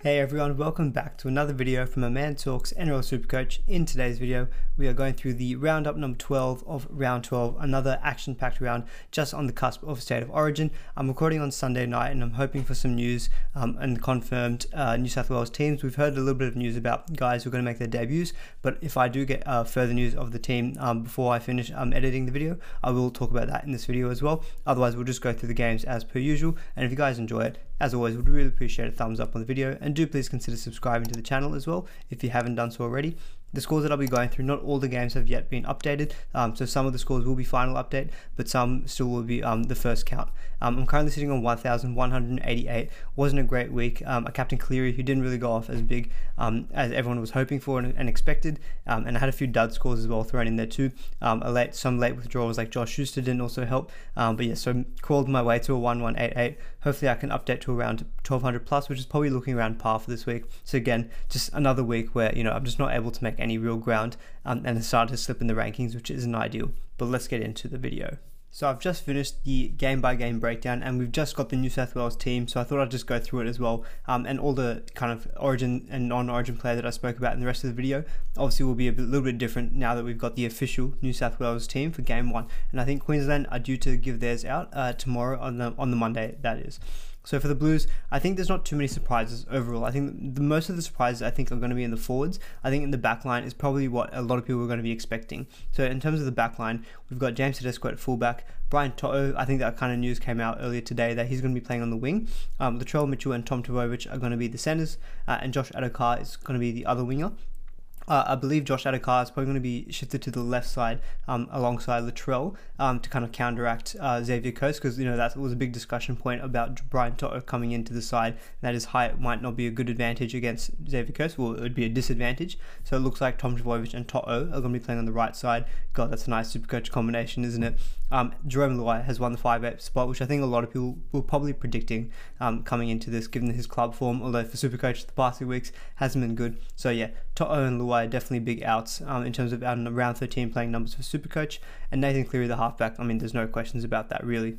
Hey everyone, welcome back to another video from a man talks NRL Supercoach. In today's video, we are going through the roundup number 12 of round 12, another action-packed round just on the cusp of State of Origin. I'm recording on Sunday night and I'm hoping for some news um, and confirmed uh, New South Wales teams. We've heard a little bit of news about guys who are going to make their debuts, but if I do get uh, further news of the team um, before I finish um, editing the video, I will talk about that in this video as well. Otherwise, we'll just go through the games as per usual. And if you guys enjoy it, as always, would really appreciate a thumbs up on the video and do please consider subscribing to the channel as well if you haven't done so already the scores that I'll be going through, not all the games have yet been updated, um, so some of the scores will be final update, but some still will be um, the first count. Um, I'm currently sitting on 1,188. Wasn't a great week. Um, a Captain Cleary who didn't really go off as big um, as everyone was hoping for and, and expected, um, and I had a few dud scores as well thrown in there too. a late, some late withdrawals like Josh Schuster didn't also help, but yeah, so crawled my way to a 1188. Hopefully, I can update to around 1200 plus, which is probably looking around par for this week. So again, just another week where you know I'm just not able to make any real ground um, and started to slip in the rankings, which isn't ideal. But let's get into the video. So I've just finished the game by game breakdown and we've just got the New South Wales team so I thought I'd just go through it as well um, and all the kind of origin and non-origin player that I spoke about in the rest of the video obviously will be a little bit different now that we've got the official New South Wales team for game one and I think Queensland are due to give theirs out uh, tomorrow on the on the Monday that is. So for the Blues, I think there's not too many surprises overall. I think the most of the surprises I think are going to be in the forwards. I think in the back line is probably what a lot of people are going to be expecting. So in terms of the back line, we've got James Tedesco at fullback, Brian To'o. I think that kind of news came out earlier today that he's going to be playing on the wing. Um, Latrell Mitchell and Tom Trbojevic are going to be the centers, uh, and Josh Addo-Carr is going to be the other winger. Uh, I believe Josh Addo-Carr is probably going to be shifted to the left side um, alongside Latrell um, to kind of counteract uh, Xavier Coates because you know that was a big discussion point about Brian To'o coming into the side. That his height might not be a good advantage against Xavier Coates. Well, it would be a disadvantage. So it looks like Tom Trbojevic and To'o are going to be playing on the right side. God, that's a nice super coach combination, isn't it? Um, Jarome Luai has won the 5 spot, which I think a lot of people were probably predicting um, coming into this, given his club form. Although for Supercoach the past few weeks hasn't been good. So yeah, To'o and Luai definitely big outs um, in terms of out in round 13 playing numbers for Supercoach. And Nathan Cleary, the halfback, I mean, there's no questions about that really.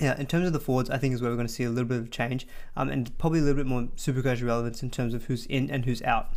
Yeah, in terms of the forwards, I think is where we're going to see a little bit of change um, and probably a little bit more Supercoach relevance in terms of who's in and who's out.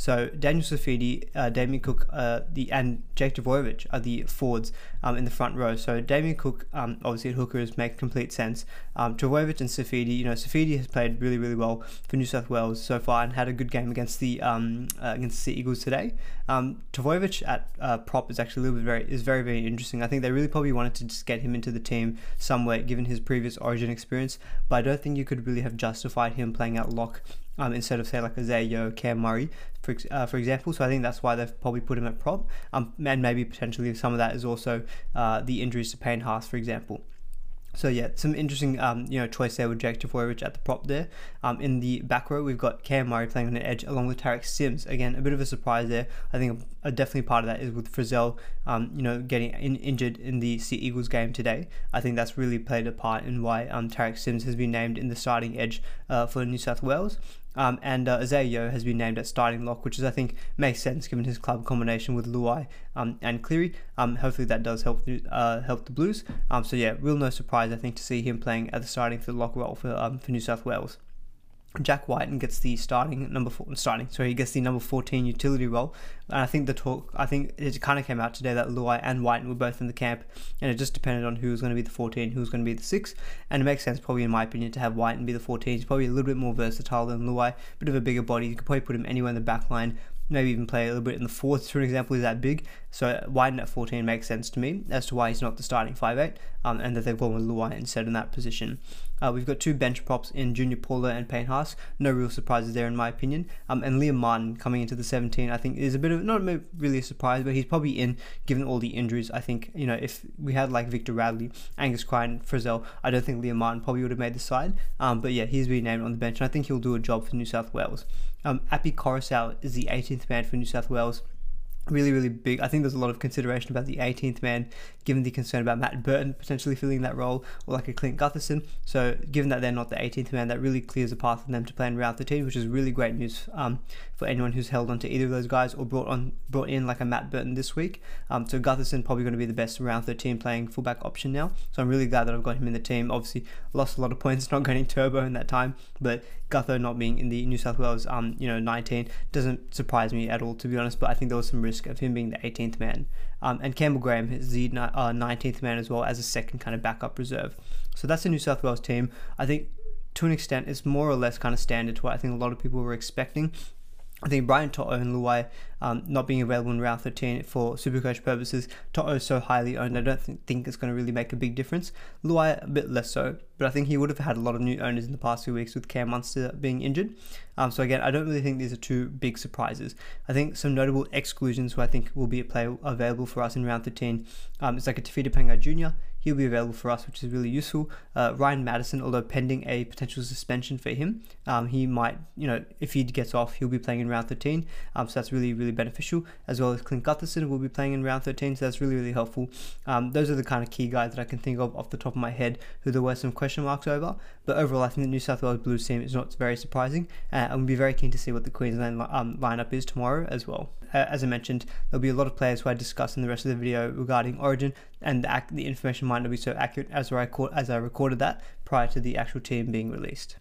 So Daniel Saifiti, uh, Damien Cook, uh, the and Jake Trbojevic are the forwards um, in the front row. So Damien Cook, um, obviously at hookers, make complete sense. Um, Trbojevic and Saifiti, you know, Saifiti has played really, really well for New South Wales so far and had a good game against the um, uh, against the Eagles today. Um, Trbojevic at uh, prop is actually a little bit very is very, very interesting. I think they really probably wanted to just get him into the team somewhere, given his previous Origin experience. But I don't think you could really have justified him playing at lock um, instead of say like a Yeo, Cam Murray, for, uh, for example. So I think that's why they've probably put him at prop. Um, and maybe potentially some of that is also uh, the injuries to Payne Haas, for example. So yeah, some interesting um, you know choice there with Jack Trbojevic at the prop there. Um, in the back row, we've got Cam Murray playing on the edge along with Tariq Sims. Again, a bit of a surprise there. I think a, a definitely part of that is with Frizell, um, you know, getting in, injured in the Sea Eagles game today. I think that's really played a part in why um, Tariq Sims has been named in the starting edge uh, for New South Wales. Um, and uh, Isaah has been named at starting lock, which is I think makes sense given his club combination with Luai um, and Cleary. Um, hopefully that does help the, uh, help the Blues. Um, so yeah, real no surprise I think to see him playing at the starting for the lock role for um, for New South Wales. Jack Wighton gets the starting number four, starting. So he gets the number fourteen utility role, and I think the talk. I think it kind of came out today that Luai and Wighton were both in the camp, and it just depended on who was going to be the fourteen, who was going to be the six, and it makes sense probably in my opinion to have Wighton be the fourteen. He's probably a little bit more versatile than Luai, bit of a bigger body. You could probably put him anywhere in the back line, maybe even play a little bit in the fourth, for example, is that big. So Wighton at 14 makes sense to me as to why he's not the starting 5'8 um, and that they've gone with Luai instead in that position. Uh, we've got two bench props in Junior Paulo and Payne Haas. No real surprises there, in my opinion. Um, and Liam Martin coming into the 17, I think, is a bit of not really a surprise, but he's probably in given all the injuries. I think you know if we had like Victor Radley, Angus Crichton, Frizell, I don't think Liam Martin probably would have made the side. Um, but yeah, he's been named on the bench, and I think he'll do a job for New South Wales. Um, Api Koroisau is the 18th man for New South Wales. really, really big. I think there's a lot of consideration about the 18th man, given the concern about Matt Burton potentially filling that role, or like a Clint Gutherson. So, given that they're not the 18th man, that really clears a path for them to play in round 13, which is really great news um, for anyone who's held on to either of those guys or brought on brought in like a Matt Burton this week. Um, so Gutherson probably going to be the best round 13 playing fullback option now. So I'm really glad that I've got him in the team. Obviously, lost a lot of points not getting turbo in that time, but Gutho not being in the New South Wales um, you know 19 doesn't surprise me at all to be honest. But I think there was some risk of him being the 18th man. Um, and Campbell Graham is the uh, 19th man as well as a second kind of backup reserve. So that's the New South Wales team. I think to an extent it's more or less kind of standard to what I think a lot of people were expecting. I think Brian To'o and Luai um, not being available in round 13 for Supercoach purposes, To'o is so highly owned, I don't think, think it's going to really make a big difference. Luai a bit less so, but I think he would have had a lot of new owners in the past few weeks with Cam Munster being injured. Um, so again, I don't really think these are two big surprises. I think some notable exclusions who I think will be play available for us in round 13 um, is like a Tevita Pangai Jr., he'll be available for us, which is really useful. Uh, Ryan Matterson, although pending a potential suspension for him, um, he might, you know, if he gets off, he'll be playing in round 13. Um, so that's really, really beneficial. As well as Clint Gutherson will be playing in round 13, so that's really, really helpful. Um, those are the kind of key guys that I can think of off the top of my head who there were some question marks over. But overall, I think the New South Wales Blues team is not very surprising, uh, and we'll be very keen to see what the Queensland um, lineup is tomorrow as well. Uh, as I mentioned, there'll be a lot of players who I discuss in the rest of the video regarding Origin, and the, the information might not be so accurate as I, as I recorded that prior to the actual team being released.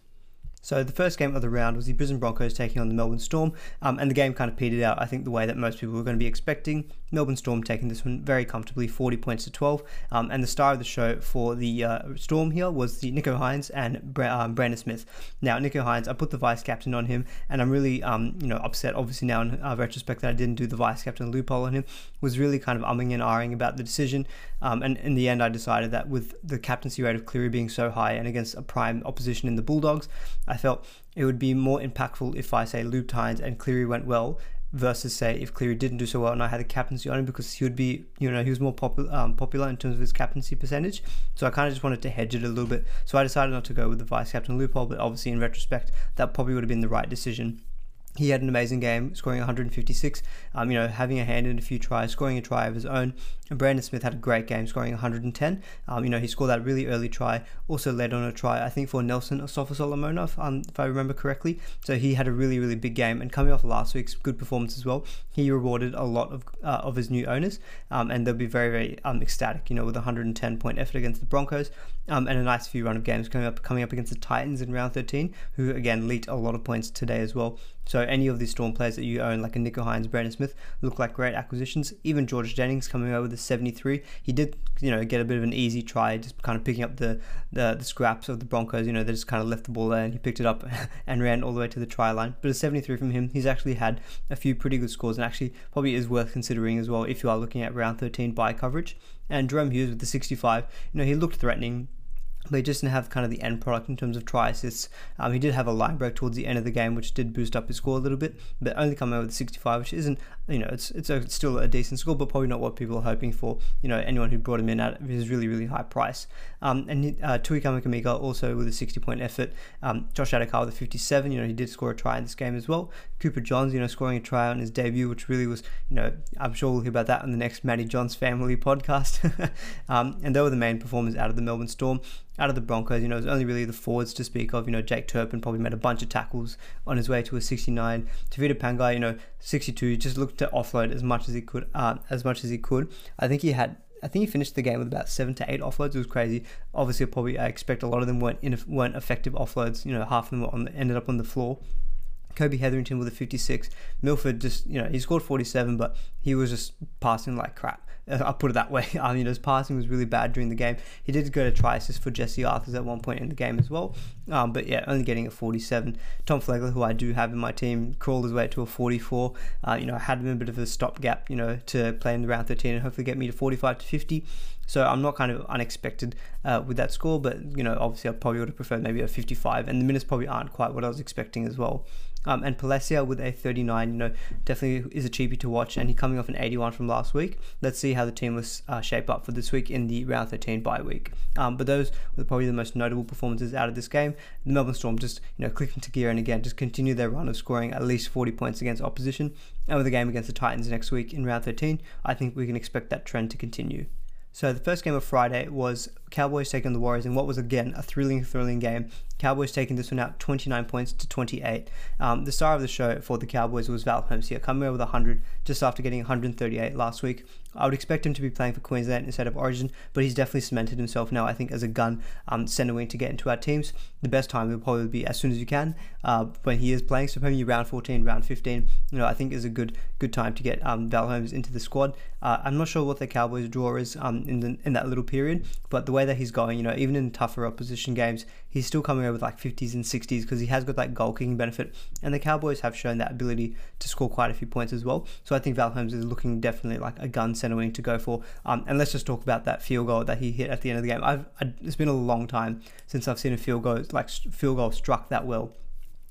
So the first game of the round was the Brisbane Broncos taking on the Melbourne Storm, um, and the game kind of petered out. I think the way that most people were going to be expecting. Melbourne Storm taking this one very comfortably, 40 points to 12. Um, and the star of the show for the uh, Storm here was the Nicho Hynes and Bra- um, Brandon Smith. Now Nicho Hynes, I put the vice captain on him, and I'm really um, you know upset. Obviously now in uh, retrospect that I didn't do the vice captain loophole on him. Was really kind of umming and ahhing about the decision. Um, and in the end, I decided that with the captaincy rate of Cleary being so high and against a prime opposition in the Bulldogs, I felt it would be more impactful if I say looped Hynes and Cleary went well versus say if Cleary didn't do so well and I had a captaincy on him because he would be you know he was more popular um, popular in terms of his captaincy percentage. So I kind of just wanted to hedge it a little bit. So I decided not to go with the vice captain loophole but obviously in retrospect that probably would have been the right decision he had an amazing game, scoring 156. Um, you know, having a hand in a few tries, scoring a try of his own. And Brandon Smith had a great game, scoring 110. Um, you know, he scored that really early try. Also led on a try, I think, for Nelson Asofa-Solomona, um, if I remember correctly. So he had a really, really big game. And coming off last week's good performance as well, he rewarded a lot of uh, of his new owners. Um, and they'll be very, very um, ecstatic. You know, with 110 point effort against the Broncos, um, and a nice few run of games coming up, coming up against the Titans in round 13, who again leaked a lot of points today as well. So any of these Storm players that you own, like a Nicho Hynes, Brandon Smith, look like great acquisitions. Even George Jennings coming over with a 73. He did, you know, get a bit of an easy try, just kind of picking up the, the, the scraps of the Broncos. You know, they just kind of left the ball there and he picked it up and ran all the way to the try line. But a 73 from him, he's actually had a few pretty good scores and actually probably is worth considering as well if you are looking at round 13 buy coverage. And Jahrome Hughes with the 65, you know, he looked threatening but he just didn't have kind of the end product in terms of try assists. Um, he did have a line break towards the end of the game, which did boost up his score a little bit, but only coming out with 65, which isn't, you know, it's it's a, still a decent score, but probably not what people are hoping for. You know, anyone who brought him in at his really really high price. Um, and uh, Tui Kamikamica also with a 60 point effort. Um, Josh Addo-Carr with a 57. You know, he did score a try in this game as well. Cooper Johns, you know, scoring a try on his debut, which really was, you know, I'm sure we'll hear about that on the next Matty Johns family podcast. um, and they were the main performers out of the Melbourne Storm out of the Broncos, you know, it was only really the forwards to speak of. You know, Jake Turpin probably made a bunch of tackles on his way to a 69. Tevita Pangai, you know, 62, just looked to offload as much as he could, uh, as much as he could. I think he had I think he finished the game with about seven to eight offloads. It was crazy. Obviously, probably I expect a lot of them weren't in, weren't effective offloads. You know, half of them on the, ended up on the floor. Kobe Hetherington with a 56. Milford just, you know, he scored 47, but he was just passing like crap. I'll put it that way. I mean, his passing was really bad during the game. He did go to try assist for Jesse Arthars at one point in the game as well. Um, but yeah, only getting a 47. Tom Flegler, who I do have in my team, crawled his way to a 44. Uh, you know, I had him a bit of a stopgap, you know, to play in the round 13 and hopefully get me to 45 to 50. So I'm not kind of unexpected uh, with that score, but you know, obviously I probably would have preferred maybe a 55, and the minutes probably aren't quite what I was expecting as well. Um, and Palasia with a 39, you know, definitely is a cheapie to watch, and he coming off an 81 from last week. Let's see how the team was uh, shape up for this week in the round 13 bye week. Um, but those were probably the most notable performances out of this game. The Melbourne Storm just, you know, clicking to gear and again just continue their run of scoring at least 40 points against opposition. And with the game against the Titans next week in round 13, I think we can expect that trend to continue. So the first game of Friday was Cowboys taking the Warriors in what was again a thrilling, thrilling game. Cowboys taking this one out 29 points to 28. Um, the star of the show for the Cowboys was Val Holmes here, coming over with 100 just after getting 138 last week. I would expect him to be playing for Queensland instead of Origin, but he's definitely cemented himself now, I think, as a gun um, centre wing to get into our teams. The best time will probably be as soon as you can uh, when he is playing. So maybe round 14, round 15, you know, I think is a good good time to get um, Val Holmes into the squad. Uh, I'm not sure what the Cowboys' draw is um, in the, in that little period, but the way that he's going, you know, even in tougher opposition games, he's still coming over with like 50s and 60s because he has got that goal kicking benefit. And the Cowboys have shown that ability to score quite a few points as well. So I think Val Holmes is looking definitely like a gun center wing to go for. Um, and let's just talk about that field goal that he hit at the end of the game. I've, I, it's been a long time since I've seen a field goal like field goal struck that well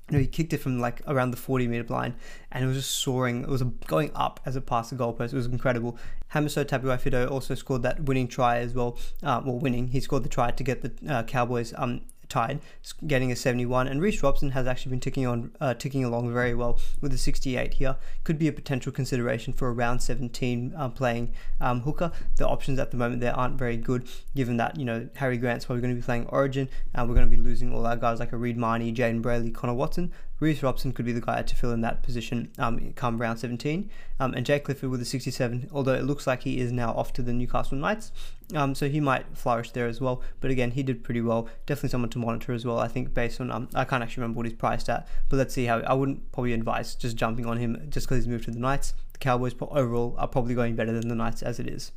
you know, he kicked it from like around the 40 meter line and it was just soaring. It was going up as it passed the goalpost. It was incredible. Hamiso Tabuai-Fidow also scored that winning try as well. Uh, well, winning. He scored the try to get the uh, Cowboys um, tied, getting a 71. And Reece Robson has actually been ticking on, uh, ticking along very well with a 68 here. Could be a potential consideration for a round 17 uh, playing um, hooker. The options at the moment there aren't very good, given that you know Harry Grant's probably going to be playing Origin, and we're going to be losing all our guys like a Reed Mahoney, Jayden Brailey, Connor Watson. Reece Robson could be the guy to fill in that position um, come round 17. Um, and Jay Clifford with a 67, although it looks like he is now off to the Newcastle Knights. Um, so he might flourish there as well. But again, he did pretty well. Definitely someone to monitor as well. I think based on um, I can't actually remember what he's priced at, but let's see how. I wouldn't probably advise just jumping on him just because he's moved to the Knights. The Cowboys overall are probably going better than the Knights as it is.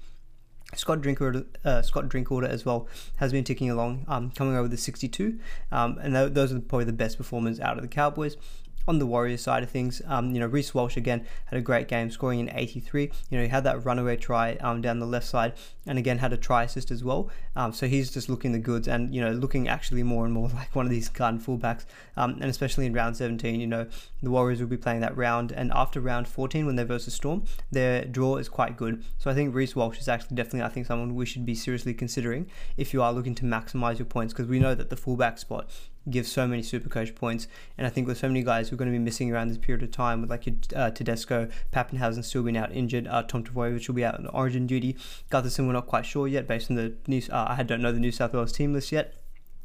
Scott Drinkwater, uh, Scott Drinkwater as well has been ticking along, um, coming over the 62, um, and th- those are probably the best performers out of the Cowboys on the Warriors side of things, um, you know, Reece Walsh again had a great game, scoring in 83. You know, he had that runaway try um, down the left side, and again had a try assist as well. Um, so he's just looking the goods, and you know, looking actually more and more like one of these gun fullbacks. Um, and especially in round 17, you know, the Warriors will be playing that round, and after round 14, when they're versus Storm, their draw is quite good. So I think Reece Walsh is actually definitely, I think, someone we should be seriously considering if you are looking to maximize your points, because we know that the fullback spot gives so many super coach points. And I think with so many guys who are going to be missing around this period of time, with like uh, Tedesco, Papenhuyzen still being out injured, uh, Tom Trbojevic will be out on origin duty. Gutherson, we're not quite sure yet based on the news. Uh, I don't know the New South Wales team list yet.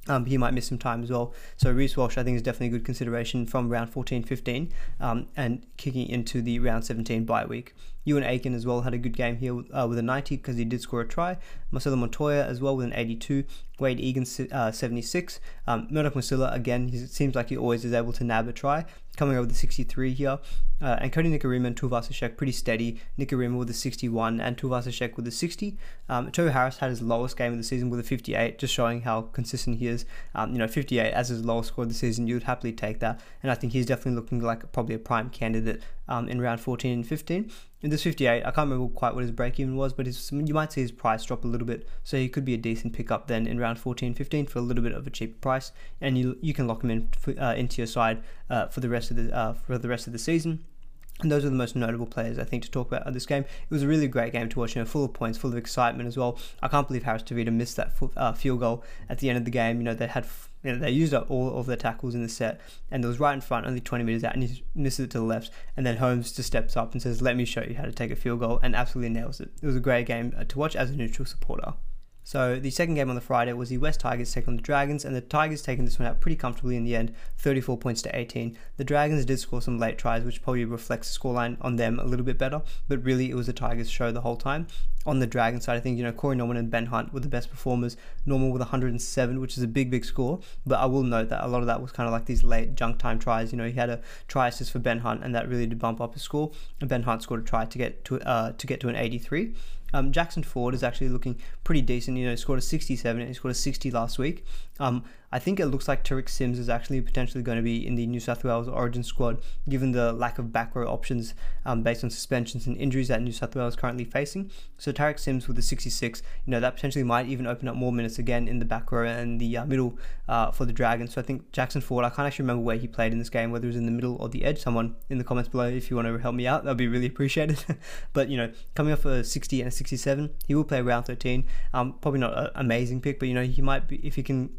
Um, he might miss some time as well. So Reece Walsh, I think, is definitely a good consideration from round 14, 15, um, and kicking into the round 17 bye week. Euan Aitken as well had a good game here uh, with a 90 because he did score a try. Marcelo Montoya as well with an 82. Wade Egan uh, 76. Um, Murdoch Masila again, he seems like he always is able to nab a try. Coming over the 63 here. Uh, and Kodi Nikorima and Tuivasa-Sheck pretty steady. Nikorima with a 61 and Tuivasa-Sheck with a 60. Um, Harris had his lowest game of the season with a 58, just showing how consistent he is. Um, you know, 58 as his lowest score of the season, you would happily take that. And I think he's definitely looking like probably a prime candidate um, in round 14 and 15. In this 58, I can't remember quite what his break even was, but his, you might see his price drop a little bit. So he could be a decent pickup then in round 14, 15 for a little bit of a cheaper price, and you you can lock him in for, uh, into your side uh, for the rest of the uh, for the rest of the season. And those are the most notable players I think to talk about at this game. It was a really great game to watch, you know, full of points, full of excitement as well. I can't believe Harris Tavita missed that uh, field goal at the end of the game. You know, they had, you know, they used up all of their tackles in the set, and it was right in front, only 20 meters out, and he misses it to the left. And then Holmes just steps up and says, "Let me show you how to take a field goal," and absolutely nails it. It was a great game uh, to watch as a neutral supporter. So the second game on the Friday was the West Tigers taking on the Dragons, and the Tigers taking this one out pretty comfortably in the end, 34 points to 18. The Dragons did score some late tries, which probably reflects the scoreline on them a little bit better, but really it was the Tigers' show the whole time. On the Dragon side, I think you know Corey Norman and Ben Hunt were the best performers. Norman with 107, which is a big, big score. But I will note that a lot of that was kind of like these late junk time tries. You know, he had a try assist for Ben Hunt, and that really did bump up his score. And Ben Hunt scored a try to get to uh, to get to an 83. Um, Jackson Ford is actually looking pretty decent. You know, he scored a 67 and he scored a 60 last week. Um, I think it looks like Tariq Sims is actually potentially going to be in the New South Wales Origin squad, given the lack of back row options um, based on suspensions and injuries that New South Wales is currently facing. So Tariq Sims with the 66, you know, that potentially might even open up more minutes again in the back row and the uh, middle uh, for the Dragons. So I think Jackson Ford, I can't actually remember where he played in this game, whether it was in the middle or the edge. Someone in the comments below, if you want to help me out, that'd be really appreciated. but you know, coming off a 60 and a 67, he will play round 13. Um, probably not an amazing pick, but you know, he might be if he can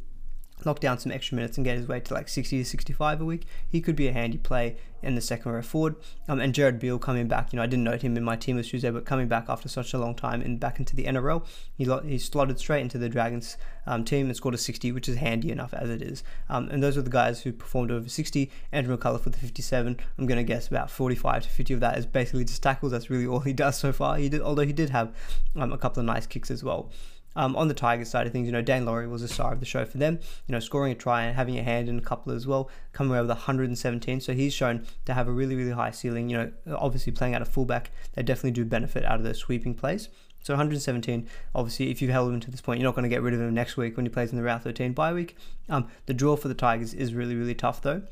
lock down some extra minutes and get his way to like 60 to 65 a week, he could be a handy play in the second row forward. Um, and Jared Beale coming back, you know, I didn't note him in my team this Tuesday, but coming back after such a long time and back into the NRL, he, he slotted straight into the Dragons um, team and scored a 60, which is handy enough as it is. Um, and those are the guys who performed over 60. Andrew McCullough for the 57. I'm going to guess about 45 to 50 of that is basically just tackles. That's really all he does so far. He did, although he did have um, a couple of nice kicks as well. Um, on the Tigers side of things, you know, Daine Laurie was a star of the show for them, you know, scoring a try and having a hand in a couple as well, coming away with 117. So he's shown to have a really, really high ceiling. You know, obviously playing out of fullback, they definitely do benefit out of those sweeping plays. So 117, obviously, if you've held him to this point, you're not going to get rid of him next week when he plays in the round 13 bye week. Um, the draw for the Tigers is really, really tough though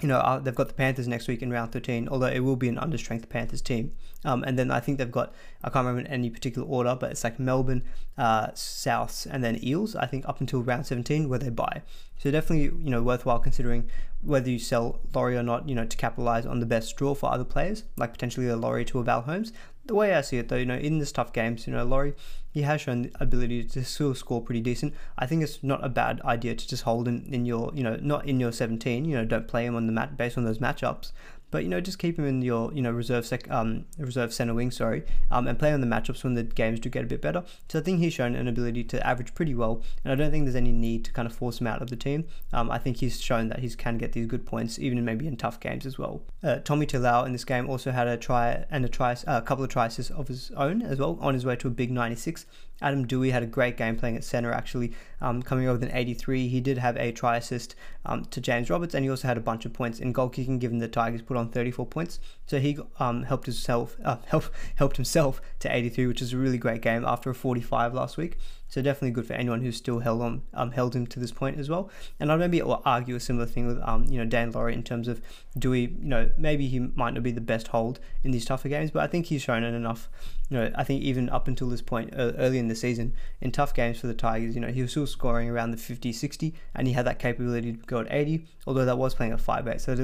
you know, uh, they've got the Panthers next week in round 13, although it will be an understrength Panthers team. Um, and then I think they've got, I can't remember any particular order, but it's like Melbourne, uh, Souths, and then Eels, I think up until round 17 where they buy. So definitely, you know, worthwhile considering whether you sell Laurie or not, you know, to capitalize on the best draw for other players, like potentially a Laurie to a Val Holmes. The way I see it though, you know, in this tough games, you know, Laurie, he has shown the ability to still score pretty decent. I think it's not a bad idea to just hold him in your, you know, not in your 17, you know, don't play him on the mat based on those matchups but you know just keep him in your you know reserve sec um reserve center wing sorry um and play on the matchups when the games do get a bit better. So I think he's shown an ability to average pretty well and I don't think there's any need to kind of force him out of the team. Um I think he's shown that he can get these good points even maybe in tough games as well. Uh, Tommy Talau in this game also had a try and a try uh, a couple of tries of his own as well on his way to a big 96 Adam Doueihi had a great game playing at centre, actually, um, coming over with an 83. He did have a try assist um, to James Roberts, and he also had a bunch of points in goal kicking, given the Tigers put on 34 points. So he um, helped himself uh, help, helped himself to 83, which is a really great game after a 45 last week. So definitely good for anyone who's still held on, um, held him to this point as well. And I'd maybe argue a similar thing with, um, you know, Daine Laurie in terms of Doueihi, you know, maybe he might not be the best hold in these tougher games, but I think he's shown it enough. You know, I think even up until this point, early in the season, in tough games for the Tigers, you know, he was still scoring around the 50, 60, and he had that capability to go at 80, although that was playing at 5-8, so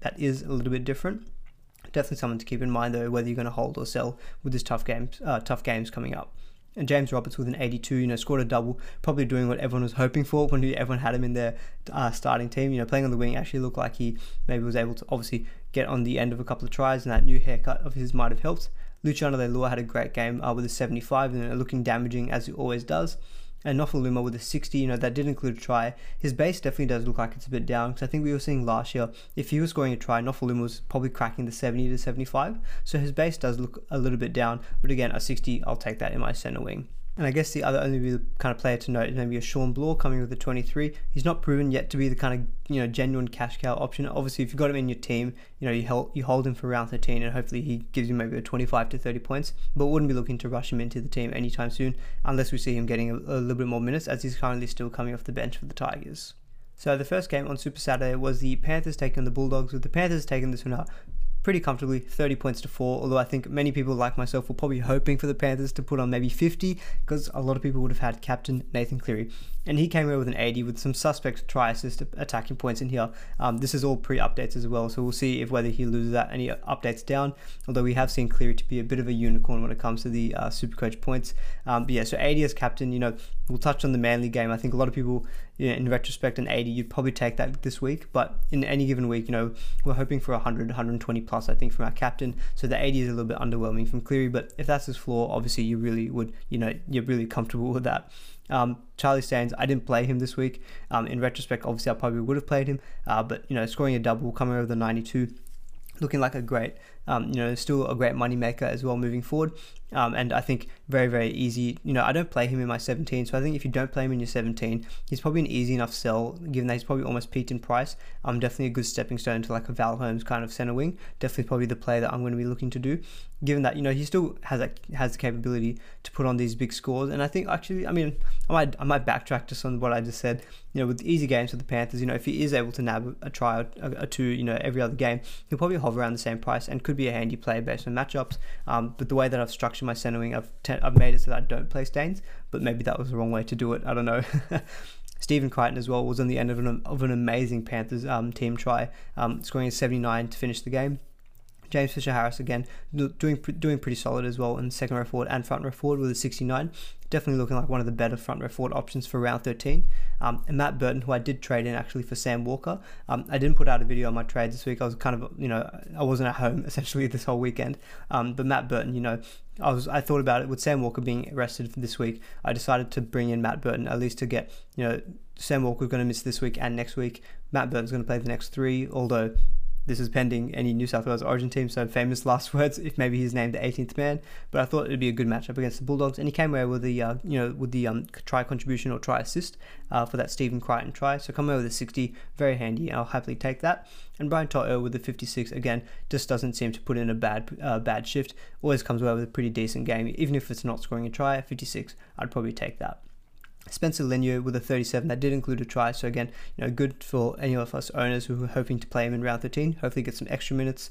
that is a little bit different definitely something to keep in mind though whether you're going to hold or sell with this tough games uh, tough games coming up and James Roberts with an 82, you know, scored a double, probably doing what everyone was hoping for when everyone had him in their uh, starting team. You know, playing on the wing actually looked like he maybe was able to obviously get on the end of a couple of tries, and that new haircut of his might have helped. Luciano Leilua had a great game uh, with a 75 and looking damaging as he always does and Nofoaluma with a 60, you know, that did include a try. His base definitely does look like it's a bit down because I think we were seeing last year, if he was scoring a try, Nofoaluma was probably cracking the 70 to 75. So his base does look a little bit down, but again, a 60, I'll take that in my center wing. And I guess the other only kind of player to note is maybe a Shawn Blore coming with a 23. He's not proven yet to be the kind of you know genuine cash cow option. Obviously, if you've got him in your team, you know you hold you hold him for round 13, and hopefully he gives you maybe a 25 to 30 points. But wouldn't be looking to rush him into the team anytime soon, unless we see him getting a, a little bit more minutes, as he's currently still coming off the bench for the Tigers. So the first game on Super Saturday was the Panthers taking the Bulldogs, with the Panthers taking this one pretty comfortably, 30 points to 4. Although I think many people, like myself, were probably hoping for the Panthers to put on maybe 50 because a lot of people would have had captain Nathan Cleary. And he came away with an 80 with some suspect try assist attacking points in here. Um, this is all pre updates as well, so we'll see if whether he loses that any updates down. Although we have seen Cleary to be a bit of a unicorn when it comes to the uh, Supercoach points. Um, but yeah, so 80 as captain, you know, we'll touch on the Manly game. I think a lot of people you know, in retrospect, an 80, you'd probably take that this week. But in any given week, you know, we're hoping for 100, 120 plus, I think, from our captain. So the 80 is a little bit underwhelming from Cleary. But if that's his floor, obviously you really would, you know, you're really comfortable with that. Um, Charlie Staines, I didn't play him this week. Um, in retrospect, obviously I probably would have played him. Uh, but, you know, scoring a double, coming over the 92 looking like a great, um, you know, still a great money maker as well moving forward. Um, and I think very, very easy. You know, I don't play him in my 17, so I think if you don't play him in your 17, he's probably an easy enough sell, given that he's probably almost peaked in price. Um, definitely a good stepping stone to like a Val Holmes kind of center wing. Definitely probably the play that I'm going to be looking to do, given that you know he still has that has the capability to put on these big scores. And I think actually, I mean, I might I might backtrack just on what I just said. You know, with easy games for the Panthers, you know, if he is able to nab a try or a two, you know, every other game, he'll probably hover around the same price and could be a handy player based on matchups. Um, but the way that I've structured my centering, I've te- I've made it so that I don't play Staines. But maybe that was the wrong way to do it. I don't know. Stephen Crichton as well was on the end of an, of an amazing Panthers um, team try, um, scoring a 79 to finish the game. James Fisher Harris again doing doing pretty solid as well in second row forward and front row forward with a 69. Definitely looking like one of the better front row forward options for round 13. Um, and Matt Burton, who I did trade in actually for Sam Walker. Um, I didn't put out a video on my trade this week. I was kind of you know I wasn't at home essentially this whole weekend. Um, but Matt Burton, you know. I was I thought about it with Sam Walker being arrested this week. I decided to bring in Matt Burton at least to get you know Sam Walker's going to miss this week and next week. Matt Burton's going to play the next three, although this is pending any New South Wales Origin team, so famous last words if maybe he's named the 18th man. But I thought it'd be a good matchup against the Bulldogs, and he came away with the uh, you know with the um, try contribution or try assist uh, for that Stephen Crichton try. So come away with a 60, very handy. I'll happily take that. And Brian To'o with the 56 again just doesn't seem to put in a bad uh, bad shift. Always comes away with a pretty decent game, even if it's not scoring a try. 56, I'd probably take that. Spencer Leniu with a 37 that did include a try. So again, you know, good for any of us owners who are hoping to play him in round 13. Hopefully, get some extra minutes,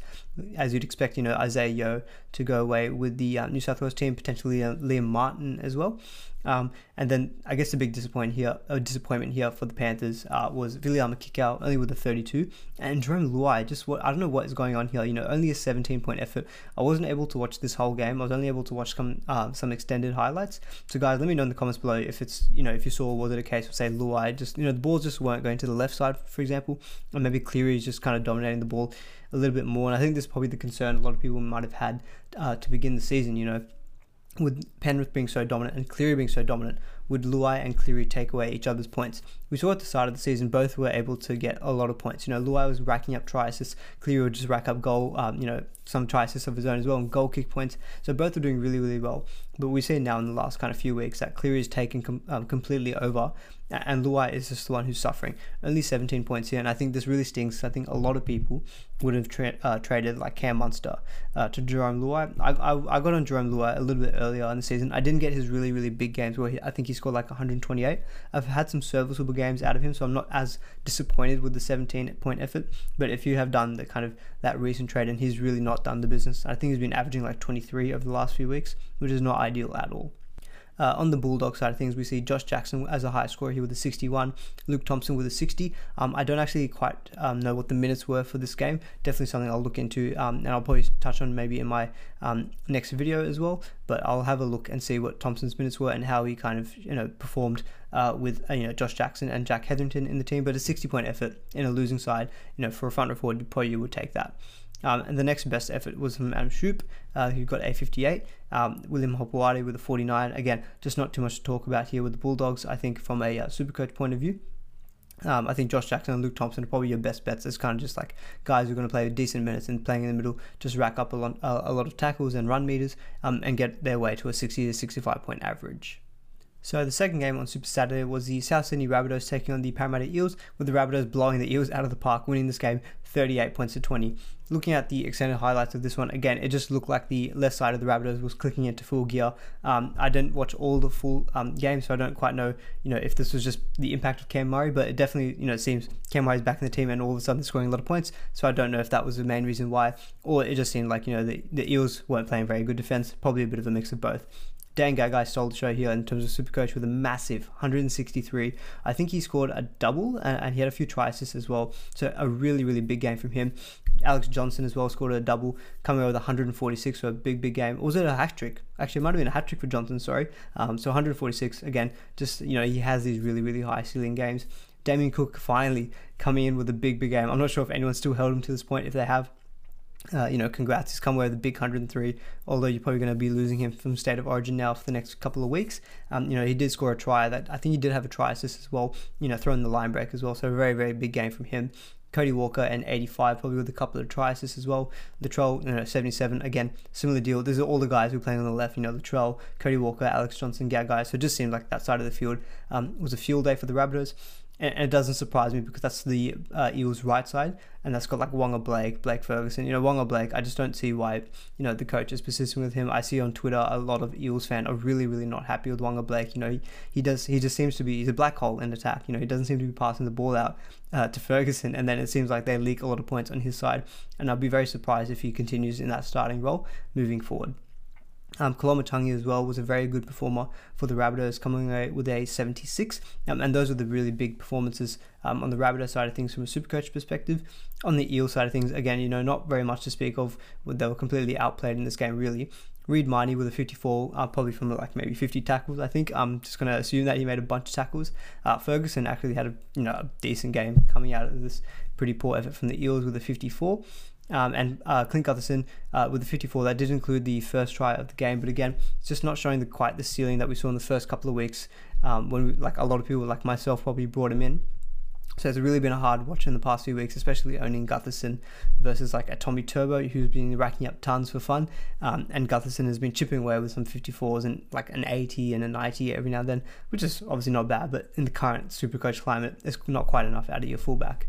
as you'd expect. You know, Isaah Yeo to go away with the uh, New South Wales team, potentially uh, Liam Martin as well. Um, and then I guess the big disappointment here, a disappointment here for the Panthers uh, was Viliame Kikau only with a 32, and Jarome Luai. Just what I don't know what is going on here. You know, only a 17 point effort. I wasn't able to watch this whole game. I was only able to watch some uh, some extended highlights. So guys, let me know in the comments below if it's you know if you saw was it a case of say Luai just you know the balls just weren't going to the left side for example, or maybe Cleary is just kind of dominating the ball a little bit more. And I think this is probably the concern a lot of people might have had uh, to begin the season. You know with Penrith being so dominant and Cleary being so dominant, would Luai and Cleary take away each other's points? We saw at the start of the season both were able to get a lot of points. You know, Luai was racking up try assists, Cleary would just rack up goal, um, you know, some try assists of his own as well, and goal kick points. So both were doing really, really well. But we see now in the last kind of few weeks that Cleary is taken com- um, completely over, and Luai is just the one who's suffering. Only 17 points here, and I think this really stings. I think a lot of people would have tra- uh, traded like Cam Munster uh, to Jarome Luai. I, I, I, got on Jarome Luai a little bit earlier in the season. I didn't get his really, really big games where he, I think he scored like 128. I've had some serviceable games out of him, so I'm not as disappointed with the 17 point effort. But if you have done the kind of that recent trade and he's really not done the business, I think he's been averaging like 23 over the last few weeks, which is not ideal at all. Uh, on the Bulldog side of things, we see Josh Jackson as a high scorer here with a 61, Luke Thompson with a 60. Um, I don't actually quite um, know what the minutes were for this game. Definitely something I'll look into, um, and I'll probably touch on maybe in my um, next video as well. But I'll have a look and see what Thompson's minutes were and how he kind of you know performed uh, with uh, you know Josh Jackson and Jack Hetherington in the team. But a 60 point effort in a losing side, you know, for a front row forward, probably you would take that. Um, and the next best effort was from Adam Shoop, uh, who got a 58. Um, William Hopoate with a 49. Again, just not too much to talk about here with the Bulldogs. I think from a uh, Supercoach point of view. Um, I think Josh Jackson and Luke Thompson are probably your best bets It's kind of just like guys who are going to play decent minutes and playing in the middle, just rack up a lot, a lot of tackles and run meters um, and get their way to a 60 to 65 point average. So the second game on Super Saturday was the South Sydney Rabbitohs taking on the Parramatta Eels, with the Rabbitohs blowing the Eels out of the park, winning this game 38 points to 20. Looking at the extended highlights of this one, again, it just looked like the left side of the Rabbitohs was clicking into full gear. Um, I didn't watch all the full um, game, so I don't quite know, you know, if this was just the impact of Cam Murray, but it definitely, you know, it seems Cam Murray's back in the team and all of a sudden scoring a lot of points. So I don't know if that was the main reason why, or it just seemed like, you know, the, the Eels weren't playing very good defense. Probably a bit of a mix of both. Dan Gagai stole the show here in terms of Supercoach with a massive 163. I think he scored a double and, and, he had a few tries as well. So a really, really big game from him. Alex Johnson as well scored a double, coming over with 146 for a big, big game. Or was it a hat trick? Actually, it might have been a hat trick for Johnson, sorry. Um, so 146, again, just, you know, he has these really, really high ceiling games. Damien Cook finally coming in with a big, big game. I'm not sure if anyone's still held him to this point. If they have, uh, you know, congrats. He's come away with a big 103, although you're probably going to be losing him from State of Origin now for the next couple of weeks. Um, you know, he did score a try that I think he did have a try assist as well, you know, throwing the line break as well. So a very, very big game from him. Cody Walker and 85, probably with a couple of try assists as well. Latrell, you know, 77, again, similar deal. These are all the guys who are playing on the left, you know, Latrell, Cody Walker, Alex Johnson, Gagai. So it just seemed like that side of the field um, was a fuel day for the Rabbitohs and it doesn't surprise me because that's the uh, Eels' right side, and that's got like Waqa Blake, Blake Ferguson. You know, Waqa Blake. I just don't see why you know the coach is persisting with him. I see on Twitter a lot of Eels fans are really, really not happy with Waqa Blake. You know, he, he does he just seems to be he's a black hole in attack. You know, he doesn't seem to be passing the ball out uh, to Ferguson, and then it seems like they leak a lot of points on his side. And I'll be very surprised if he continues in that starting role moving forward. Um, as well was a very good performer for the Rabbitohs, coming away with a 76. Um, and those were the really big performances um, on the Rabbitoh side of things from a Supercoach perspective. On the Eel side of things, again, you know, not very much to speak of. They were completely outplayed in this game, really. Reed Mahoney with a 54, uh, probably from like maybe 50 tackles. I think I'm just going to assume that he made a bunch of tackles. Uh, Ferguson actually had a you know a decent game coming out of this pretty poor effort from the Eels with a 54. Um, and uh, Clint Gutherson uh, with the 54 that did include the first try of the game, but again, it's just not showing the quite the ceiling that we saw in the first couple of weeks um, when we, like a lot of people like myself probably brought him in. So it's really been a hard watch in the past few weeks, especially owning Gutherson versus like a Tommy Turbo who's been racking up tons for fun, um, and Gutherson has been chipping away with some 54s and like an 80 and a 90 every now and then, which is obviously not bad, but in the current Supercoach climate, it's not quite enough out of your fullback.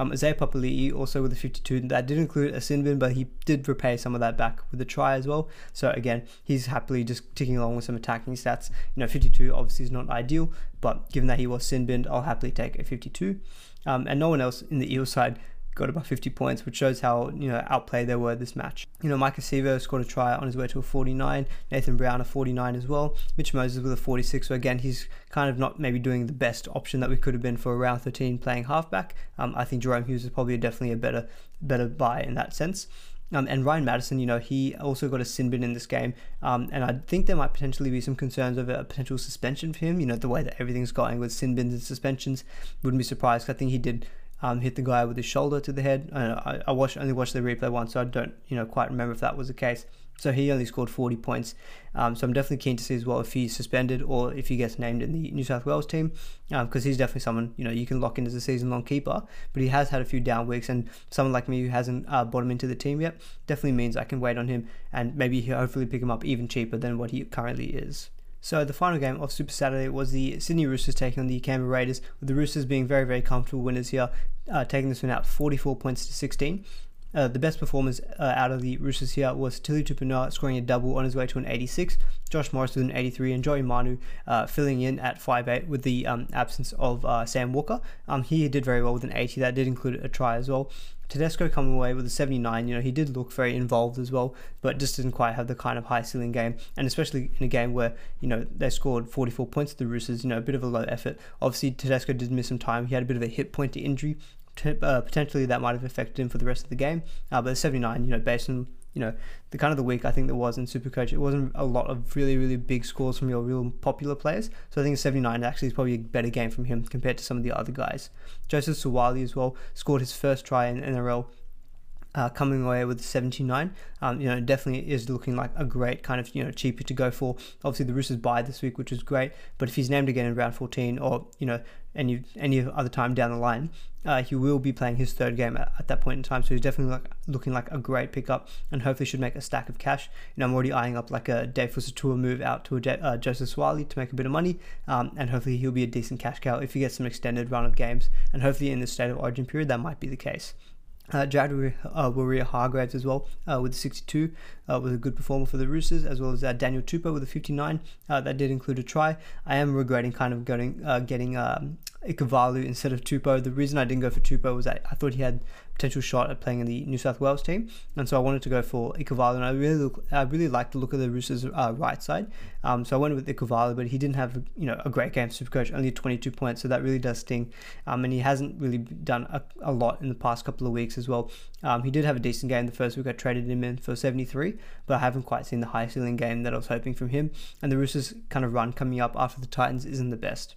Um, Isaiah Papali'i also with a 52. That did include a sin bin, but he did repay some of that back with a try as well. So again, he's happily just ticking along with some attacking stats. You know, 52 obviously is not ideal, but given that he was sin binned, I'll happily take a 52. Um, and no one else in the Eel side got about 50 points, which shows how you know outplayed they were this match. You know, Maika Sivo scored a try on his way to a 49, Nathan Brown a 49 as well, Mitch Moses with a 46. So again, he's kind of not maybe doing the best option that we could have been for round 13 playing halfback. Um, I think Jahrome Hughes is probably definitely a better better buy in that sense. Um, and Ryan Matterson, you know, he also got a sin bin in this game. Um, and I think there might potentially be some concerns over a potential suspension for him. You know, the way that everything's going with sin bins and suspensions, wouldn't be surprised. I think he did um, hit the guy with his shoulder to the head. I, I watched only watched the replay once, so I don't you know quite remember if that was the case. So he only scored 40 points. Um, so I'm definitely keen to see as well if he's suspended or if he gets named in the New South Wales team, because um, he's definitely someone you know you can lock in as a season-long keeper. But he has had a few down weeks, and someone like me who hasn't uh, brought him into the team yet definitely means I can wait on him and maybe hopefully pick him up even cheaper than what he currently is. So the final game of Super Saturday was the Sydney Roosters taking on the Canberra Raiders, with the Roosters being very, very comfortable winners here, uh, taking this one out 44 points to 16. Uh, the best performers uh, out of the Roosters here was Tilly Tupouniua scoring a double on his way to an 86, Josh Morris with an 83, and Joey Manu uh, filling in at 5'8 with the um, absence of uh, Sam Walker. Um, he did very well with an 80, that did include a try as well. Tedesco coming away with a 79, you know, he did look very involved as well, but just didn't quite have the kind of high ceiling game. And especially in a game where, you know, they scored 44 points to the Roosters, you know, a bit of a low effort. Obviously, Tedesco did miss some time. He had a bit of a hip point to injury. Uh, potentially that might have affected him for the rest of the game. Uh, but 79, you know, based on you know, the kind of the week I think there was in Supercoach, it wasn't a lot of really, really big scores from your real popular players. So I think 79 actually is probably a better game from him compared to some of the other guys. Joseph Suaalii as well scored his first try in NRL uh, coming away with 79. Um, you know, definitely is looking like a great kind of you know cheaper to go for. Obviously, the Roosters buy this week, which is great. But if he's named again in round 14, or you know any any other time down the line, uh, he will be playing his third game at, at, that point in time. So he's definitely like, looking like a great pickup, and hopefully should make a stack of cash. Know, I'm already eyeing up like a Dave Fusitu'a move out to a uh, Joseph Suaalii to make a bit of money, um, and hopefully he'll be a decent cash cow if he gets some extended run of games. And hopefully in the state of origin period, that might be the case. Uh, Jared uh, Waerea-Hargreaves as well uh, with 62 uh, was a good performer for the Roosters, as well as uh, Daniel Tupou with a 59. Uh, that did include a try. I am regretting kind of getting getting um, Ikuvalu instead of Tupou. The reason I didn't go for Tupou was that I thought he had potential shot at playing in the New South Wales team, and so I wanted to go for Ikuvalu. And I really look, I really like the look of the Roosters' uh, right side, um, so I went with Ikuvalu, but he didn't have you know a great game. Supercoach only 22 points, so that really does sting. Um, and he hasn't really done a, a, lot in the past couple of weeks as well. Um, he did have a decent game the first week. I traded him in for 73, but I haven't quite seen the high ceiling game that I was hoping from him. And the Roosters' kind of run coming up after the Titans isn't the best.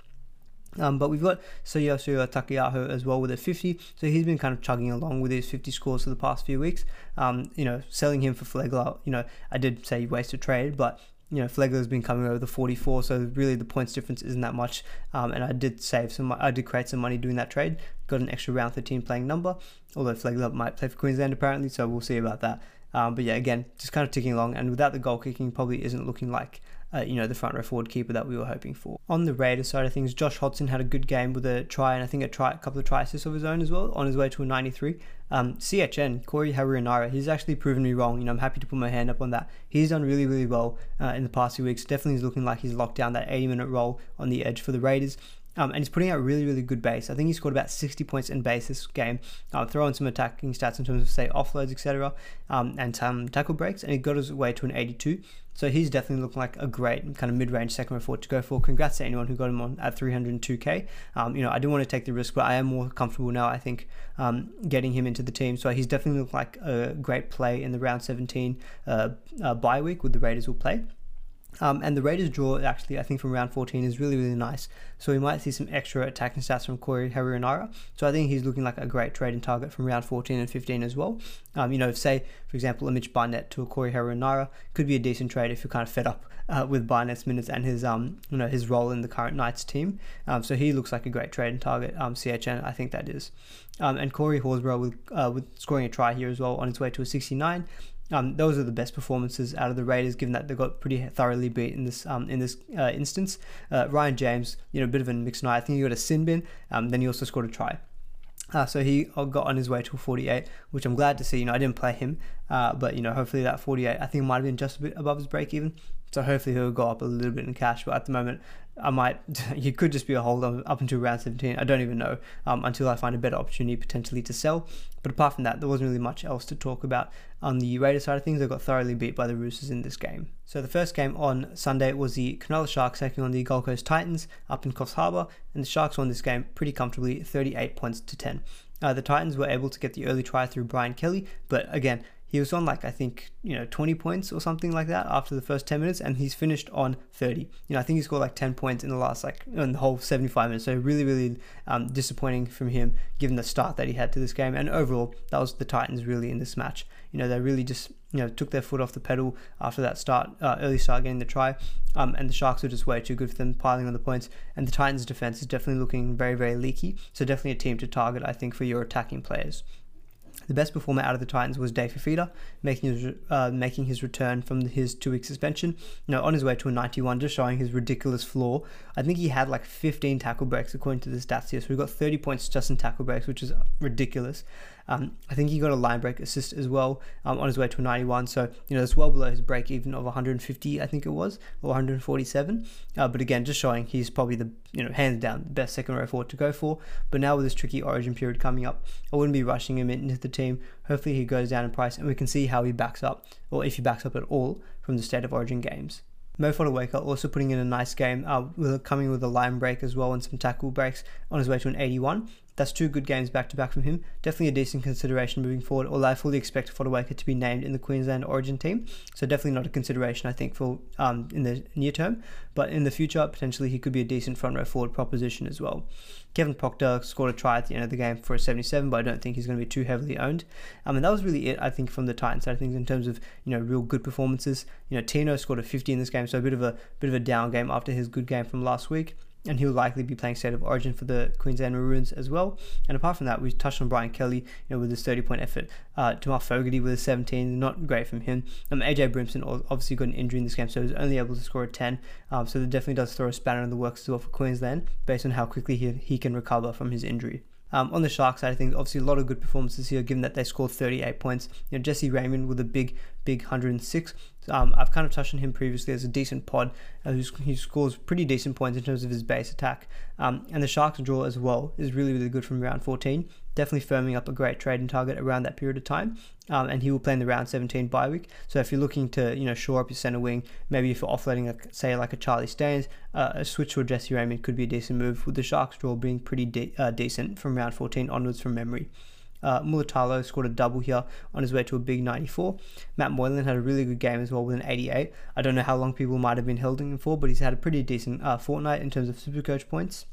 Um, but we've got Siosiua Taukei'aho as well with a 50, so he's been kind of chugging along with his 50 scores for the past few weeks. Um, you know, selling him for Flegler, you know, I did say waste a trade, but you know, Flegler's been coming over the 44, so really the points difference isn't that much. Um, and I did save some, I did create some money doing that trade. Got an extra round 13 playing number, although Flegler might play for Queensland apparently, so we'll see about that. Um, but yeah, again, just kind of ticking along, and without the goal kicking, probably isn't looking like uh, you know, the front row forward keeper that we were hoping for. On the Raiders side of things, Josh Hodgson had a good game with a try and I think a try, a couple of try assists of his own as well on his way to a 93. Um, CHN, Corey Harawira-Naera, he's actually proven me wrong. You know, I'm happy to put my hand up on that. He's done really, really well uh, in the past few weeks. Definitely is looking like he's locked down that 80 minute role on the edge for the Raiders. Um, and he's putting out really, really good base. I think he scored about 60 points in base this game. Uh, throw in some attacking stats in terms of, say, offloads, etc., um, and some tackle breaks, and he got his way to an 82. So he's definitely looking like a great kind of mid-range second row forward to go for. Congrats to anyone who got him on at 302k. Um, you know, I didn't want to take the risk, but I am more comfortable now. I think um, getting him into the team. So he's definitely looked like a great play in the round 17 uh, uh, bye week with the Raiders will play. Um, and the Raiders draw, actually, I think from round 14 is really, really nice. So we might see some extra attacking stats from Corey Harawira-Naera. So I think he's looking like a great trading target from round 14 and 15 as well. Um, you know, if say, for example, a Mitch Barnett to a Corey Harawira-Naera could be a decent trade if you're kind of fed up uh, with Barnett's minutes and his, um, you know, his role in the current Knights team. Um, so he looks like a great trading target, um, CHN, I think that is. Um, and Corey Horsburgh with, uh, with scoring a try here as well on his way to a 69. Um, those are the best performances out of the Raiders, given that they got pretty thoroughly beat in this um, in this uh, instance. Uh, Ryan James, you know, a bit of a mixed night. I think he got a sin bin, um, then he also scored a try. Uh, so he got on his way to a 48, which I'm glad to see. You know, I didn't play him, uh, but you know, hopefully that 48, I think might have been just a bit above his break even. So hopefully he'll go up a little bit in cash. But at the moment, I might, you could just be a hold up until round 17. I don't even know um, until I find a better opportunity potentially to sell. But apart from that, there wasn't really much else to talk about on the Raiders side of things. I got thoroughly beat by the Roosters in this game. So the first game on Sunday was the Cronulla Sharks taking on the Gold Coast Titans up in Coffs Harbour, and the Sharks won this game pretty comfortably, 38 points to 10. Uh, the Titans were able to get the early try through Brian Kelly, but again, he was on like I think you know 20 points or something like that after the first 10 minutes, and he's finished on 30. You know I think he scored like 10 points in the last like in the whole 75 minutes. So really really um, disappointing from him given the start that he had to this game, and overall that was the Titans really in this match. You know they really just you know took their foot off the pedal after that start uh, early start getting the try, um, and the Sharks were just way too good for them piling on the points. And the Titans defense is definitely looking very very leaky. So definitely a team to target I think for your attacking players. The best performer out of the Titans was Dave Fifita, making his uh, making his return from his two week suspension. You know, on his way to a 91, just showing his ridiculous floor. I think he had like 15 tackle breaks according to the stats here, so we got 30 points just in tackle breaks, which is ridiculous. Um, I think he got a line break assist as well um, on his way to a 91. So, you know, it's well below his break even of 150, I think it was, or 147. Uh, but again, just showing he's probably the, you know, hands down the best second row forward to go for. But now with this tricky origin period coming up, I wouldn't be rushing him into the team. Hopefully he goes down in price and we can see how he backs up, or if he backs up at all, from the state of origin games. Mo Fotuaika also putting in a nice game, uh, with, coming with a line break as well and some tackle breaks on his way to an 81. That's two good games back to back from him. Definitely a decent consideration moving forward, although I fully expect Fotuaika to be named in the Queensland Origin team. So definitely not a consideration, I think, for um, in the near term. But in the future, potentially he could be a decent front row forward proposition as well. Kevin Proctor scored a try at the end of the game for a 77, but I don't think he's going to be too heavily owned. Mean, that was really it, I think, from the Titans side of things in terms of you know real good performances. You know, Tino scored a 50 in this game, so a bit of a bit of a down game after his good game from last week and he'll likely be playing State of Origin for the Queensland Maroons as well. And apart from that, we touched on Brian Kelly, you know, with his 30-point effort. Uh, Jamal Fogarty with a 17, not great from him. Um, AJ Brimson obviously got an injury in this game, so he was only able to score a 10. Um, so that definitely does throw a spanner in the works as well for Queensland, based on how quickly he, he can recover from his injury. Um, on the Shark side, I think obviously a lot of good performances here, given that they scored 38 points. You know, Jesse Ramien with a big, big 106. Um, I've kind of touched on him previously as a decent pod uh, who scores pretty decent points in terms of his base attack. Um, and the Sharks draw as well is really, really good from round 14. Definitely firming up a great trading target around that period of time. Um, and he will play in the round 17 bye week. So if you're looking to, you know, shore up your center wing, maybe if you're offloading, a, say, like a Charlie Staines, uh, a switch to a Jesse Ramien could be a decent move, with the Sharks draw being pretty de- uh, decent from round 14 onwards from memory. Uh, Mulitalo scored a double here on his way to a big 94. Matt Moylan had a really good game as well with an 88. I don't know how long people might have been holding him for, but he's had a pretty decent uh, fortnight in terms of Supercoach points.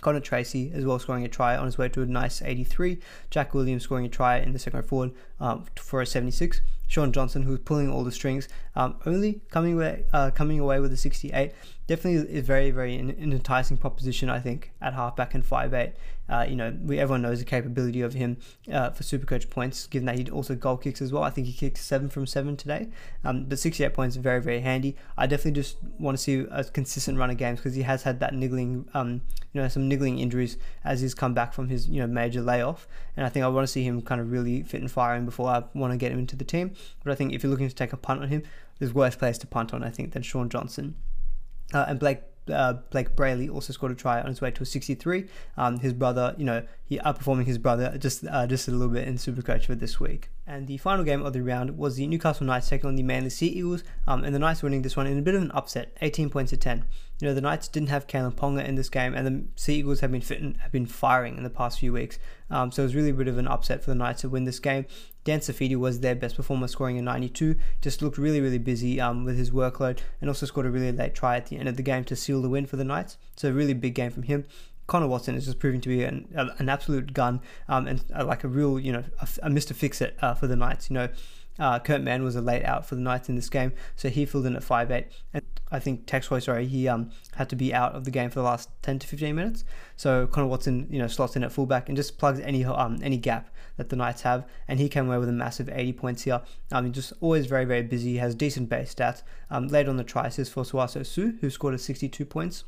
Connor Tracey as well scoring a try on his way to a nice 83. Jack Williams scoring a try in the second forward um, for a 76. Shaun Johnson, who's pulling all the strings, um, only coming away, uh, coming away with a 68. Definitely is very, very an, enticing proposition, I think, at halfback and 5'8. Uh, you know, we everyone knows the capability of him uh, for Supercoach points, given that he also goal kicks as well. I think he kicked seven from seven today. Um, but 68 points is very, very handy. I definitely just want to see a consistent run of games because he has had that niggling, um, you know, some niggling injuries as he's come back from his, you know, major layoff. And I think I want to see him kind of really fit and firing before I want to get him into the team. But I think if you're looking to take a punt on him, there's worse players to punt on, I think, than Shaun Johnson. Uh, and Blake uh, Blayke Brailey also scored a try on his way to a 63. Um, his brother, you know, he outperforming his brother just uh, just a little bit in Supercoach for this week. And the final game of the round was the Newcastle Knights taking on the Manly Sea Eagles, um, and the Knights winning this one in a bit of an upset, 18 points to 10. You know, the Knights didn't have Kalyn Ponga in this game, and the Sea Eagles have been fit and have been firing in the past few weeks. Um, so it was really a bit of an upset for the Knights to win this game. Dan Saifiti was their best performer, scoring a 92. Just looked really, really busy um, with his workload, and also scored a really late try at the end of the game to seal the win for the Knights. So a really big game from him. Connor Watson is just proving to be an, an absolute gun um, and uh, like a real, you know, a, a Mr. Fix It uh, for the Knights. You know, uh, Kurt Mann was a late out for the Knights in this game, so he filled in at 5'8. And I think Tex Hoy, sorry, he um, had to be out of the game for the last 10 to 15 minutes. So Connor Watson, you know, slots in at fullback and just plugs any um, any gap that the Knights have. And he came away with a massive 80 points here. Um, he's just always very, very busy. He has decent base stats. Um, later on the try assist for Sauaso Sue, who scored a 62 points.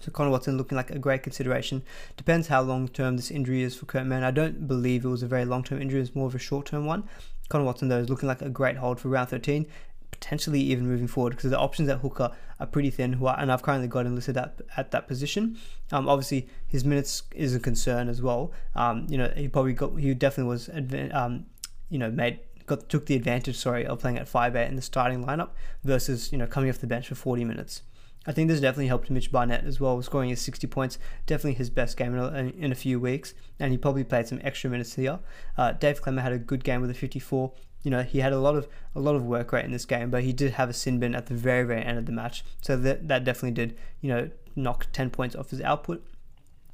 So Connor Watson looking like a great consideration. Depends how long term this injury is for Kurt Mann. I don't believe it was a very long term injury, it's more of a short term one. Connor Watson though is looking like a great hold for round 13, potentially even moving forward because the options at hooker are pretty thin. Who and I've currently got him listed at, at that position. Um, obviously his minutes is a concern as well. Um, you know he probably got he definitely was um, you know made got took the advantage sorry of playing at 5'8 in the starting lineup versus you know coming off the bench for 40 minutes. I think this definitely helped Mitch Barnett as well, scoring his 60 points. Definitely his best game in a, in a few weeks, and he probably played some extra minutes here. Uh, Dave Klemmer had a good game with a 54. You know, he had a lot of a lot of work rate in this game, but he did have a sin bin at the very very end of the match, so that that definitely did you know knock 10 points off his output.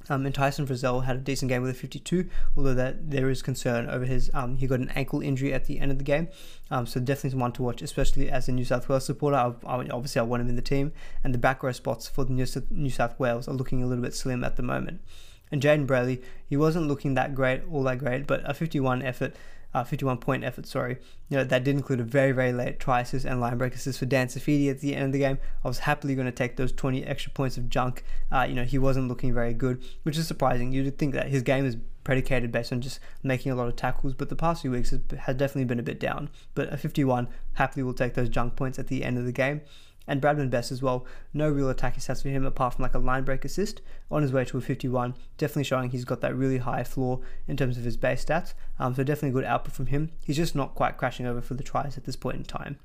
Um, and Tyson Frizell had a decent game with a 52, although that there is concern over his um, he got an ankle injury at the end of the game, um, so definitely someone to watch, especially as a New South Wales supporter. I, I, obviously, I want him in the team, and the back row spots for the New, New South Wales are looking a little bit slim at the moment. And Jayden Brailey, he wasn't looking that great, all that great, but a 51 effort uh, 51 point effort, sorry. You know, that did include a very, very late try assist and line break assist for Dan Saifiti at the end of the game. I was happily going to take those 20 extra points of junk. Uh, you know, he wasn't looking very good, which is surprising. You'd think that his game is predicated based on just making a lot of tackles, but the past few weeks has definitely been a bit down. But a 51 happily will take those junk points at the end of the game. And Bradman Best as well. No real attacking stats for him apart from like a line break assist on his way to a 51. Definitely showing he's got that really high floor in terms of his base stats. Um, so definitely good output from him. He's just not quite crashing over for the tries at this point in time.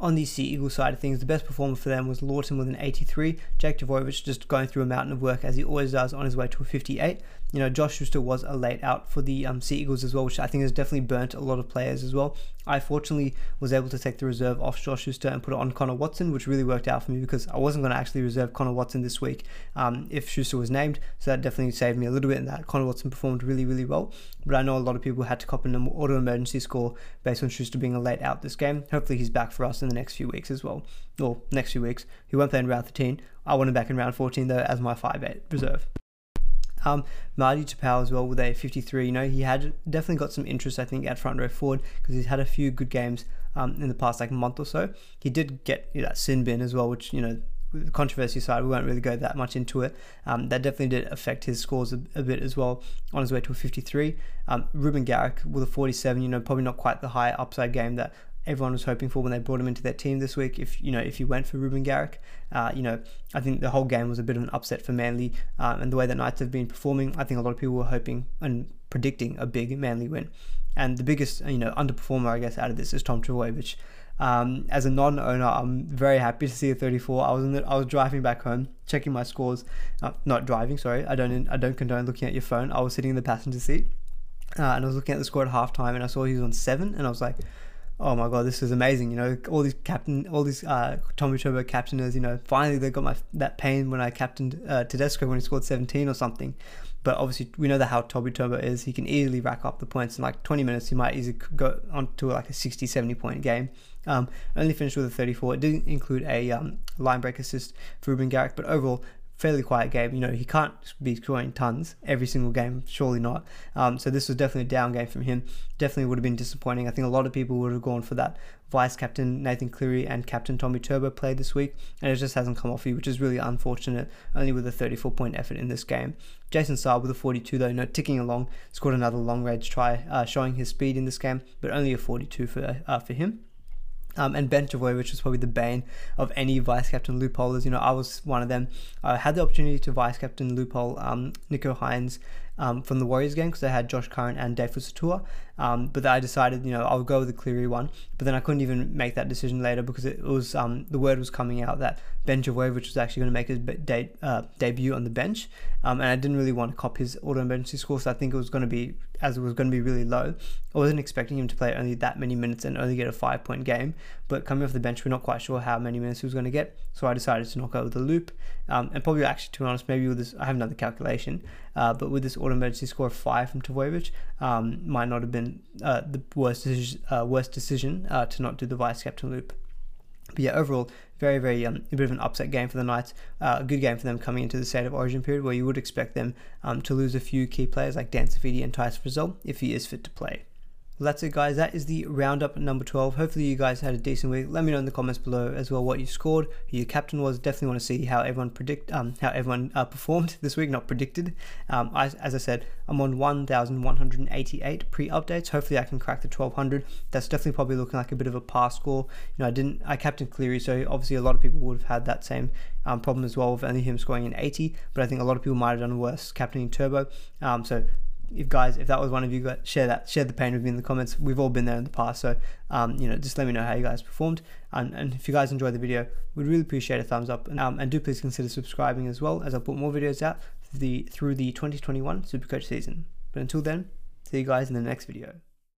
On the Sea Eagle side of things, the best performer for them was Lawton with an 83. Jake Trbojevic just going through a mountain of work as he always does on his way to a 58 you know, Josh Schuster was a late out for the um, Sea Eagles as well, which I think has definitely burnt a lot of players as well. I fortunately was able to take the reserve off Josh Schuster and put it on Connor Watson, which really worked out for me because I wasn't going to actually reserve Connor Watson this week um, if Schuster was named. So that definitely saved me a little bit in that. Connor Watson performed really, really well. But I know a lot of people had to cop an auto emergency score based on Schuster being a late out this game. Hopefully he's back for us in the next few weeks as well. Or next few weeks. He won't play in round 13. I want him back in round 14 though as my 5-8 reserve. Um, Marty Taupau as well with a 53. You know, he had definitely got some interest, I think, at front row forward because he's had a few good games um, in the past like month or so. He did get you know, that sin bin as well, which you know. The controversy side, we won't really go that much into it. Um, that definitely did affect his scores a, a, bit as well on his way to a 53. Um, Reuben Garrick with a 47, you know, probably not quite the high upside game that everyone was hoping for when they brought him into their team this week. If you know, if you went for Reuben Garrick, uh, you know, I think the whole game was a bit of an upset for Manly, um, and the way that Knights have been performing, I think a lot of people were hoping and predicting a big Manly win. And the biggest, you know, underperformer, I guess, out of this is Tom Trbojevic. Um, as a non-owner, I'm very happy to see a 34. I was in the, I was driving back home, checking my scores. Uh, not driving, sorry. I don't I don't condone looking at your phone. I was sitting in the passenger seat, uh, and I was looking at the score at halftime, and I saw he was on seven, and I was like, oh my god, this is amazing. You know, all these captain, all these uh, Tommy Turbo captainers. You know, finally they got my that pain when I captained uh, Tedesco when he scored 17 or something. But obviously, we know that how Tommy Turbo is. He can easily rack up the points in like 20 minutes. He might easily go on to like a 60, 70 point game. Um, only finished with a 34. It didn't include a um, line break assist for Reuben Garrick, but overall, fairly quiet game. You know, he can't be scoring tons every single game, surely not. Um, so this was definitely a down game from him. Definitely would have been disappointing. I think a lot of people would have gone for that vice captain Nathan Cleary and captain Tommy Turbo play this week, and it just hasn't come off you, which is really unfortunate. Only with a 34 point effort in this game. Jason Saab with a 42 though, know, ticking along, scored another long range try, uh, showing his speed in this game, but only a 42 for uh, for him. Um, and Ben Trbojevic which was probably the bane of any vice captain loopholers. You know, I was one of them. I had the opportunity to vice captain loophole um, Nicho Hynes um, from the Warriors game because they had Josh Curran and Dave Fusitu'a. Um, but I decided, you know, I'll go with the Cleary one. But then I couldn't even make that decision later because it was um, the word was coming out that Ben Trbojevic was actually going to make his de- uh, debut on the bench, um, and I didn't really want to cop his auto emergency score, so I think it was going to be as it was going to be really low. I wasn't expecting him to play only that many minutes and only get a five point game, but coming off the bench, we're not quite sure how many minutes he was going to get, so I decided to knock over the loop. Um, and probably actually, to be honest, maybe with this, I haven't done the calculation, uh, but with this auto emergency score of five from Trbojevic, um, might not have been uh, the worst decision, uh, worst decision uh, to not do the vice captain loop. But yeah, overall, very, very um, a bit of an upset game for the Knights. Uh, a good game for them coming into the state of origin period where you would expect them um, to lose a few key players like Dan Saifiti and Tyson Frizell if he is fit to play. Well, that's it, guys. That is the roundup number 12. Hopefully, you guys had a decent week. Let me know in the comments below as well what you scored, who your captain was. Definitely want to see how everyone predict, um, how everyone uh, performed this week, not predicted. Um, I, as I said, I'm on 1,188 pre-updates. Hopefully, I can crack the 1,200. That's definitely probably looking like a bit of a pass score. You know, I didn't, I captained Cleary, so obviously a lot of people would have had that same um, problem as well with only him scoring an 80. But I think a lot of people might have done worse captaining Turbo. Um, so if guys, if that was one of you, share that, share the pain with me in the comments. We've all been there in the past, so um, you know, just let me know how you guys performed. And, and if you guys enjoyed the video, we'd really appreciate a thumbs up. And, um, and do please consider subscribing as well, as I'll put more videos out the through the 2021 Supercoach season. But until then, see you guys in the next video.